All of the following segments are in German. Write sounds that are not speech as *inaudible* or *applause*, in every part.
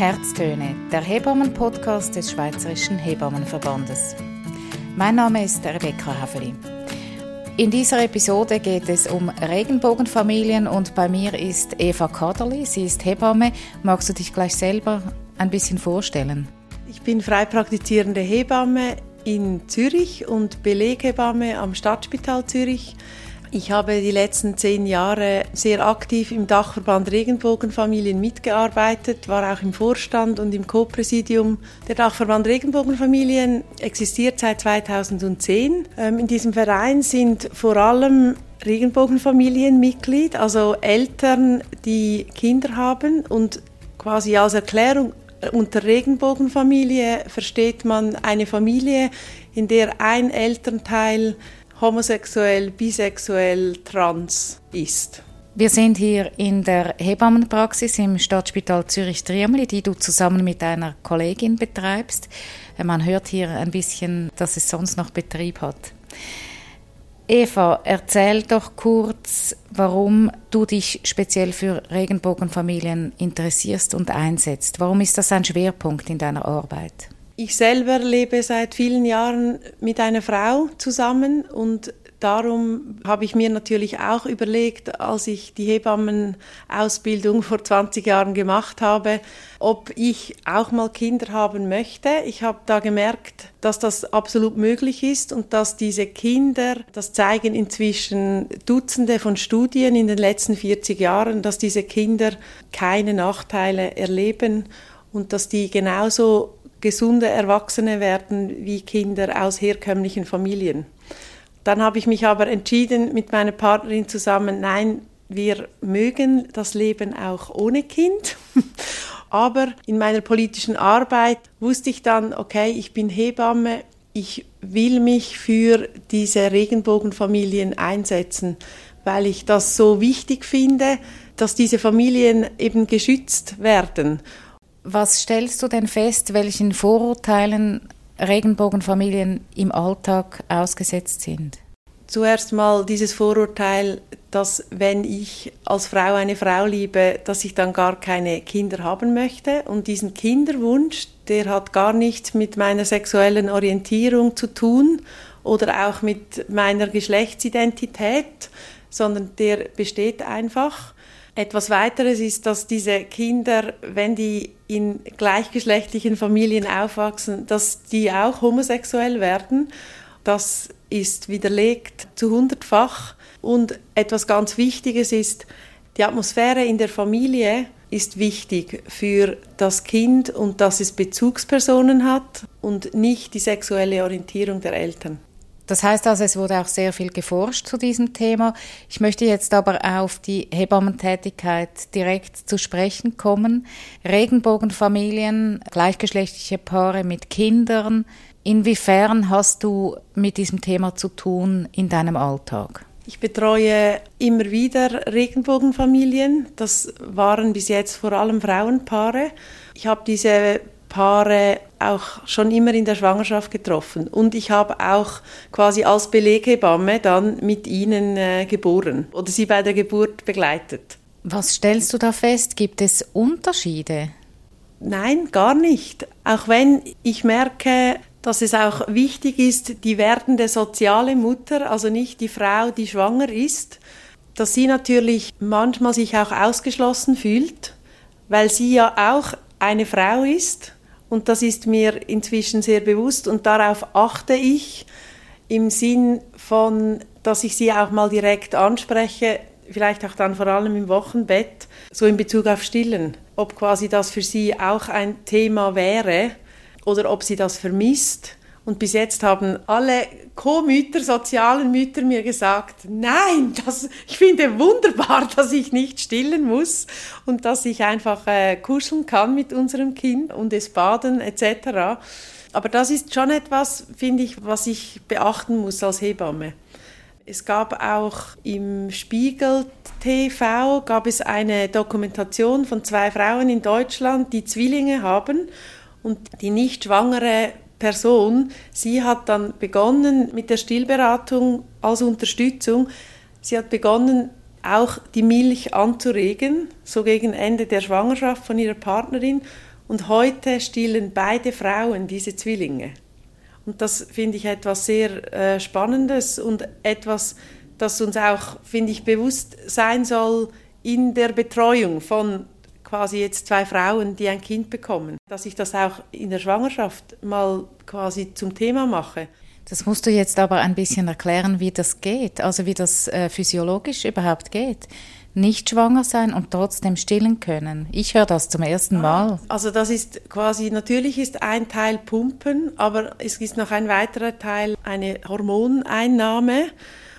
Herztöne, der Hebammen-Podcast des Schweizerischen Hebammenverbandes. Mein Name ist Rebecca Haveli. In dieser Episode geht es um Regenbogenfamilien und bei mir ist Eva Kaderli. Sie ist Hebamme. Magst du dich gleich selber ein bisschen vorstellen? Ich bin frei praktizierende Hebamme in Zürich und Beleghebamme am Stadtspital Zürich. Ich habe die letzten zehn Jahre sehr aktiv im Dachverband Regenbogenfamilien mitgearbeitet, war auch im Vorstand und im Co-Präsidium. Der Dachverband Regenbogenfamilien existiert seit 2010. Ähm, in diesem Verein sind vor allem Regenbogenfamilien Mitglied, also Eltern, die Kinder haben und quasi als Erklärung unter Regenbogenfamilie versteht man eine Familie, in der ein Elternteil homosexuell, bisexuell, trans ist. Wir sind hier in der Hebammenpraxis im Stadtspital Zürich-Triemli, die du zusammen mit einer Kollegin betreibst. Man hört hier ein bisschen, dass es sonst noch Betrieb hat. Eva, erzähl doch kurz, warum du dich speziell für Regenbogenfamilien interessierst und einsetzt. Warum ist das ein Schwerpunkt in deiner Arbeit? Ich selber lebe seit vielen Jahren mit einer Frau zusammen und darum habe ich mir natürlich auch überlegt, als ich die Hebammenausbildung *laughs* vor 20 Jahren gemacht habe, ob ich auch mal Kinder haben möchte. Ich habe da gemerkt, dass das absolut möglich ist und dass diese Kinder, das zeigen inzwischen Dutzende von Studien in den letzten 40 Jahren, dass diese Kinder keine Nachteile erleben und dass die genauso gesunde Erwachsene werden wie Kinder aus herkömmlichen Familien. Dann habe ich mich aber entschieden mit meiner Partnerin zusammen, nein, wir mögen das Leben auch ohne Kind. *laughs* aber in meiner politischen Arbeit wusste ich dann, okay, ich bin Hebamme, ich will mich für diese Regenbogenfamilien einsetzen, weil ich das so wichtig finde, dass diese Familien eben geschützt werden. Was stellst du denn fest, welchen Vorurteilen Regenbogenfamilien im Alltag ausgesetzt sind? Zuerst mal dieses Vorurteil, dass wenn ich als Frau eine Frau liebe, dass ich dann gar keine Kinder haben möchte. Und diesen Kinderwunsch, der hat gar nichts mit meiner sexuellen Orientierung zu tun oder auch mit meiner Geschlechtsidentität, sondern der besteht einfach. Etwas weiteres ist, dass diese Kinder, wenn die in gleichgeschlechtlichen Familien aufwachsen, dass die auch homosexuell werden. Das ist widerlegt zu hundertfach. Und etwas ganz Wichtiges ist, die Atmosphäre in der Familie ist wichtig für das Kind und dass es Bezugspersonen hat und nicht die sexuelle Orientierung der Eltern. Das heißt also, es wurde auch sehr viel geforscht zu diesem Thema. Ich möchte jetzt aber auf die Hebammentätigkeit direkt zu sprechen kommen. Regenbogenfamilien, gleichgeschlechtliche Paare mit Kindern. Inwiefern hast du mit diesem Thema zu tun in deinem Alltag? Ich betreue immer wieder Regenbogenfamilien. Das waren bis jetzt vor allem Frauenpaare. Ich habe diese Paare auch schon immer in der Schwangerschaft getroffen. Und ich habe auch quasi als Beleghebamme dann mit ihnen äh, geboren oder sie bei der Geburt begleitet. Was stellst du da fest? Gibt es Unterschiede? Nein, gar nicht. Auch wenn ich merke, dass es auch wichtig ist, die werdende soziale Mutter, also nicht die Frau, die schwanger ist, dass sie natürlich manchmal sich auch ausgeschlossen fühlt, weil sie ja auch eine Frau ist und das ist mir inzwischen sehr bewusst. Und darauf achte ich im Sinn von, dass ich sie auch mal direkt anspreche, vielleicht auch dann vor allem im Wochenbett, so in Bezug auf Stillen, ob quasi das für sie auch ein Thema wäre oder ob sie das vermisst und bis jetzt haben alle Co-Mütter, sozialen Mütter mir gesagt, nein, das, ich finde wunderbar, *laughs* dass ich nicht stillen muss und dass ich einfach äh, kuscheln kann mit unserem Kind und es baden etc. Aber das ist schon etwas, finde ich, was ich beachten muss als Hebamme. Es gab auch im Spiegel TV gab es eine Dokumentation von zwei Frauen in Deutschland, die Zwillinge haben und die nicht schwangere Person, sie hat dann begonnen mit der Stillberatung als Unterstützung. Sie hat begonnen, auch die Milch anzuregen, so gegen Ende der Schwangerschaft von ihrer Partnerin. Und heute stillen beide Frauen diese Zwillinge. Und das finde ich etwas sehr äh, Spannendes und etwas, das uns auch, finde ich, bewusst sein soll in der Betreuung von quasi jetzt zwei Frauen, die ein Kind bekommen, dass ich das auch in der Schwangerschaft mal quasi zum Thema mache. Das musst du jetzt aber ein bisschen erklären, wie das geht, also wie das äh, physiologisch überhaupt geht. Nicht schwanger sein und trotzdem stillen können. Ich höre das zum ersten ah, Mal. Also das ist quasi, natürlich ist ein Teil Pumpen, aber es ist noch ein weiterer Teil eine Hormoneinnahme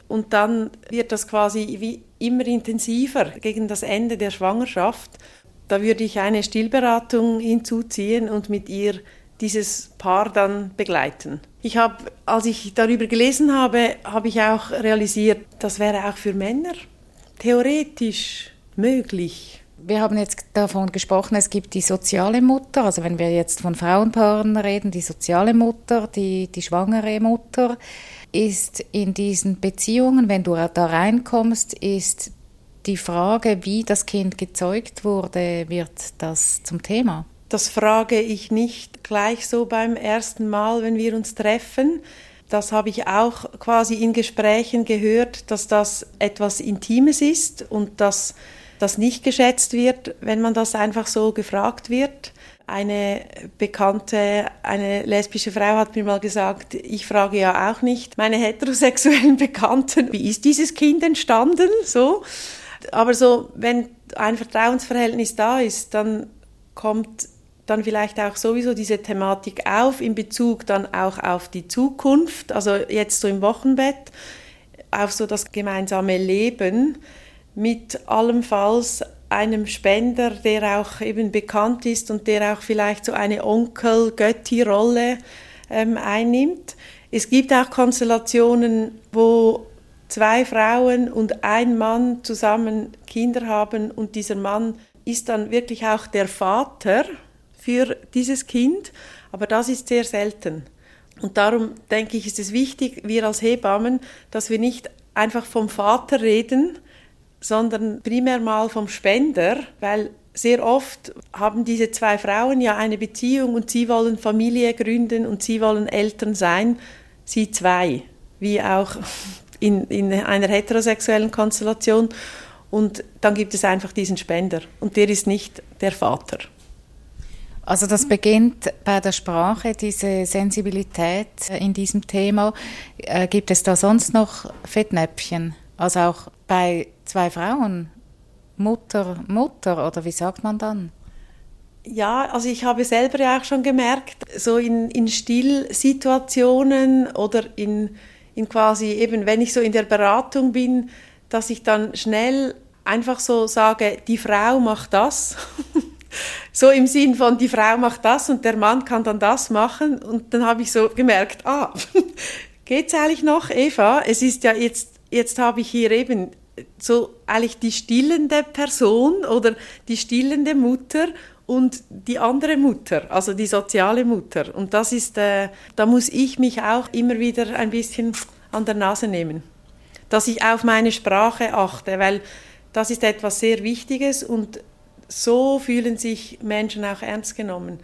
und dann wird das quasi wie immer intensiver gegen das Ende der Schwangerschaft. Da würde ich eine Stillberatung hinzuziehen und mit ihr dieses Paar dann begleiten. Ich habe, als ich darüber gelesen habe, habe ich auch realisiert, das wäre auch für Männer theoretisch möglich. Wir haben jetzt davon gesprochen, es gibt die soziale Mutter, also wenn wir jetzt von Frauenpaaren reden, die soziale Mutter, die, die schwangere Mutter, ist in diesen Beziehungen, wenn du da reinkommst, ist die Frage, wie das Kind gezeugt wurde, wird das zum Thema. Das frage ich nicht gleich so beim ersten Mal, wenn wir uns treffen. Das habe ich auch quasi in Gesprächen gehört, dass das etwas Intimes ist und dass das nicht geschätzt wird, wenn man das einfach so gefragt wird. Eine bekannte, eine lesbische Frau hat mir mal gesagt, ich frage ja auch nicht meine heterosexuellen Bekannten, wie ist dieses Kind entstanden, so. Aber so, wenn ein Vertrauensverhältnis da ist, dann kommt dann vielleicht auch sowieso diese Thematik auf in Bezug dann auch auf die Zukunft, also jetzt so im Wochenbett, auf so das gemeinsame Leben mit allenfalls einem Spender, der auch eben bekannt ist und der auch vielleicht so eine Onkel-Götti-Rolle ähm, einnimmt. Es gibt auch Konstellationen, wo zwei Frauen und ein Mann zusammen Kinder haben und dieser Mann ist dann wirklich auch der Vater für dieses Kind, aber das ist sehr selten. Und darum denke ich, ist es wichtig, wir als Hebammen, dass wir nicht einfach vom Vater reden, sondern primär mal vom Spender, weil sehr oft haben diese zwei Frauen ja eine Beziehung und sie wollen Familie gründen und sie wollen Eltern sein, sie zwei, wie auch in, in einer heterosexuellen Konstellation. Und dann gibt es einfach diesen Spender und der ist nicht der Vater. Also das beginnt bei der Sprache, diese Sensibilität in diesem Thema. Äh, gibt es da sonst noch Fettnäpfchen? Also auch bei zwei Frauen, Mutter, Mutter oder wie sagt man dann? Ja, also ich habe selber ja auch schon gemerkt, so in, in Stillsituationen oder in, in quasi eben, wenn ich so in der Beratung bin, dass ich dann schnell einfach so sage, die Frau macht das *laughs* so im Sinn von, die Frau macht das und der Mann kann dann das machen. Und dann habe ich so gemerkt, ah, *laughs* geht's eigentlich noch, Eva? Es ist ja jetzt, jetzt habe ich hier eben so eigentlich die stillende Person oder die stillende Mutter und die andere Mutter, also die soziale Mutter. Und das ist, äh, da muss ich mich auch immer wieder ein bisschen an der Nase nehmen, dass ich auf meine Sprache achte, weil das ist etwas sehr Wichtiges und so fühlen sich Menschen auch ernst genommen.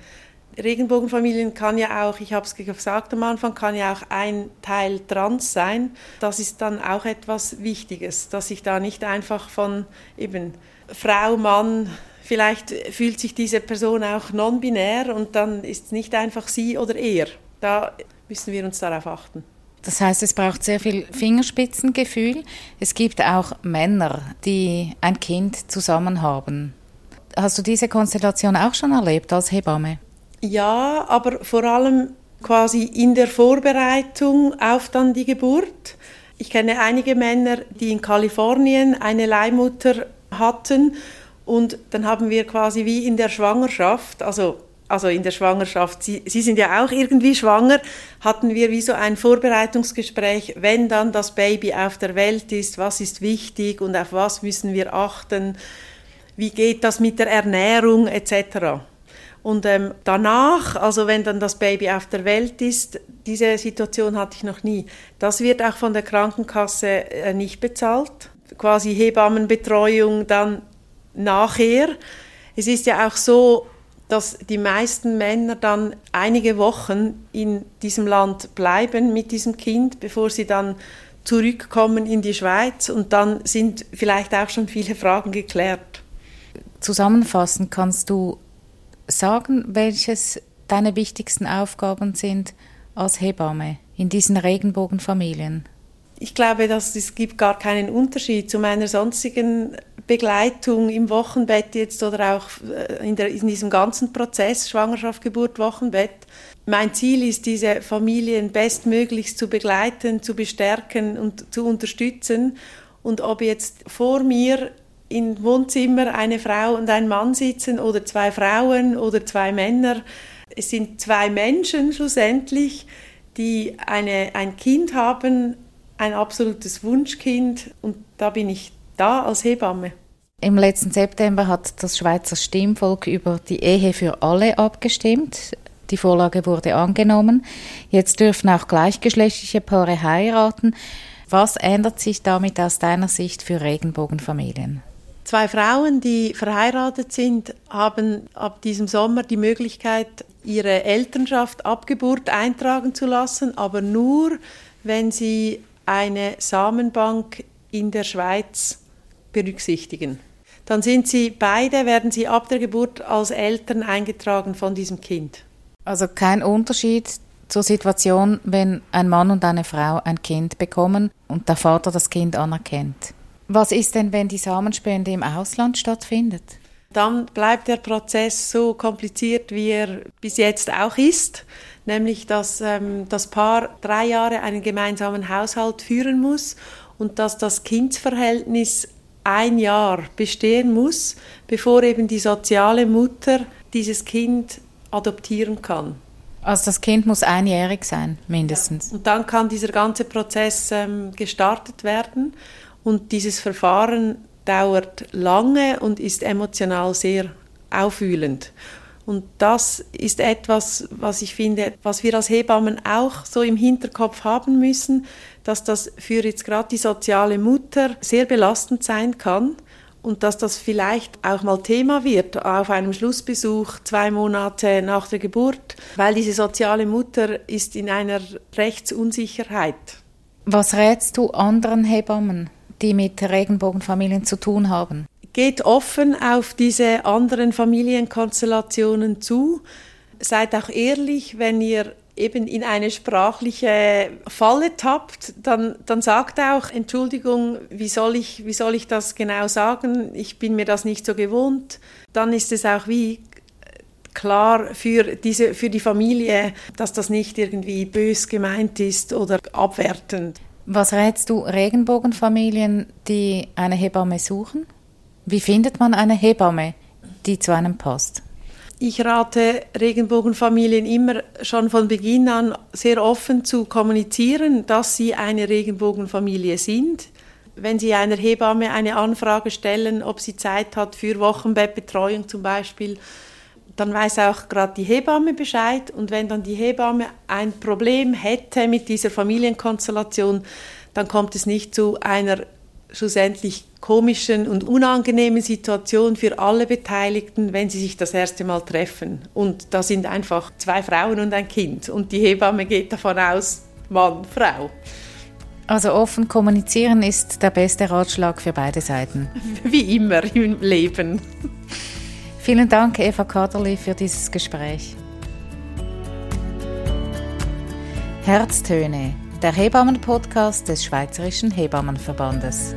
Regenbogenfamilien kann ja auch, ich habe es gesagt am Anfang, kann ja auch ein Teil trans sein. Das ist dann auch etwas Wichtiges, dass ich da nicht einfach von eben Frau, Mann, vielleicht fühlt sich diese Person auch non-binär und dann ist es nicht einfach sie oder er. Da müssen wir uns darauf achten. Das heißt, es braucht sehr viel Fingerspitzengefühl. Es gibt auch Männer, die ein Kind zusammen haben. Hast du diese Konstellation auch schon erlebt als Hebamme? Ja, aber vor allem quasi in der Vorbereitung auf dann die Geburt. Ich kenne einige Männer, die in Kalifornien eine Leihmutter hatten und dann haben wir quasi wie in der Schwangerschaft, also also in der Schwangerschaft, Sie, Sie sind ja auch irgendwie schwanger, hatten wir wie so ein Vorbereitungsgespräch, wenn dann das Baby auf der Welt ist, was ist wichtig und auf was müssen wir achten wie geht das mit der Ernährung etc. Und ähm, danach, also wenn dann das Baby auf der Welt ist, diese Situation hatte ich noch nie. Das wird auch von der Krankenkasse äh, nicht bezahlt. Quasi Hebammenbetreuung dann nachher. Es ist ja auch so, dass die meisten Männer dann einige Wochen in diesem Land bleiben mit diesem Kind, bevor sie dann zurückkommen in die Schweiz und dann sind vielleicht auch schon viele Fragen geklärt. Zusammenfassend kannst du sagen, welches deine wichtigsten Aufgaben sind als Hebamme in diesen Regenbogenfamilien? Ich glaube, dass es gibt gar keinen Unterschied zu meiner sonstigen Begleitung im Wochenbett jetzt oder auch äh, in, der, in diesem ganzen Prozess Schwangerschaft, Geburt, Wochenbett. Mein Ziel ist, diese Familien bestmöglichst zu begleiten, zu bestärken und zu unterstützen. Und ob jetzt vor mir im Wohnzimmer eine Frau und ein Mann sitzen oder zwei Frauen oder zwei Männer, es sind zwei Menschen schlussendlich, die eine, ein Kind haben, ein absolutes Wunschkind und da bin ich da als Hebamme. Im letzten September hat das Schweizer Stimmvolk über die Ehe für alle abgestimmt. Die Vorlage wurde angenommen. Jetzt dürfen auch gleichgeschlechtliche Paare heiraten. Was ändert sich damit aus deiner Sicht für Regenbogenfamilien? Zwei Frauen, die verheiratet sind, haben ab diesem Sommer die Möglichkeit, ihre Elternschaft Abgeburt eintragen zu lassen, aber nur, wenn sie eine Samenbank in der Schweiz berücksichtigen. Dann sind sie beide, werden sie ab der Geburt als Eltern eingetragen von diesem Kind. Also kein Unterschied zur Situation, wenn ein Mann und eine Frau ein Kind bekommen und der Vater das Kind anerkennt. Was ist denn, wenn die Samenspende im Ausland stattfindet? Dann bleibt der Prozess so kompliziert, wie er bis jetzt auch ist, nämlich dass ähm, das Paar drei Jahre einen gemeinsamen Haushalt führen muss und dass das Kindsverhältnis ein Jahr bestehen muss, bevor eben die soziale Mutter dieses Kind adoptieren kann. Also das Kind muss einjährig sein, mindestens. Und dann kann dieser ganze Prozess ähm, gestartet werden und dieses Verfahren dauert lange und ist emotional sehr aufwühlend. Und das ist etwas, was ich finde, was wir als Hebammen auch so im Hinterkopf haben müssen, dass das für jetzt gerade die soziale Mutter sehr belastend sein kann und dass das vielleicht auch mal Thema wird auf einem Schlussbesuch zwei Monate nach der Geburt, weil diese soziale Mutter ist in einer Rechtsunsicherheit. Was rätst du anderen Hebammen, die mit Regenbogenfamilien zu tun haben? Geht offen auf diese anderen Familienkonstellationen zu. Seid auch ehrlich, wenn ihr eben in eine sprachliche Falle tappt, dann, dann sagt auch, Entschuldigung, wie soll, ich, wie soll ich das genau sagen? Ich bin mir das nicht so gewohnt. Dann ist es auch wie klar für, diese, für die Familie, dass das nicht irgendwie bös gemeint ist oder abwertend. Was rätst du Regenbogenfamilien, die eine Hebamme suchen? Wie findet man eine Hebamme, die zu einem passt? Ich rate Regenbogenfamilien immer schon von Beginn an sehr offen zu kommunizieren, dass sie eine Regenbogenfamilie sind. Wenn Sie einer Hebamme eine Anfrage stellen, ob sie Zeit hat für Wochenbettbetreuung zum Beispiel, dann weiß auch gerade die Hebamme Bescheid. Und wenn dann die Hebamme ein Problem hätte mit dieser Familienkonstellation, dann kommt es nicht zu einer schlussendlich komischen und unangenehmen Situation für alle Beteiligten, wenn sie sich das erste Mal treffen. Und da sind einfach zwei Frauen und ein Kind. Und die Hebamme geht davon aus, Mann, Frau. Also offen kommunizieren ist der beste Ratschlag für beide Seiten. Wie immer im Leben. Vielen Dank, Eva Kaderli, für dieses Gespräch. Herztöne der Hebammen-Podcast des Schweizerischen Hebammenverbandes.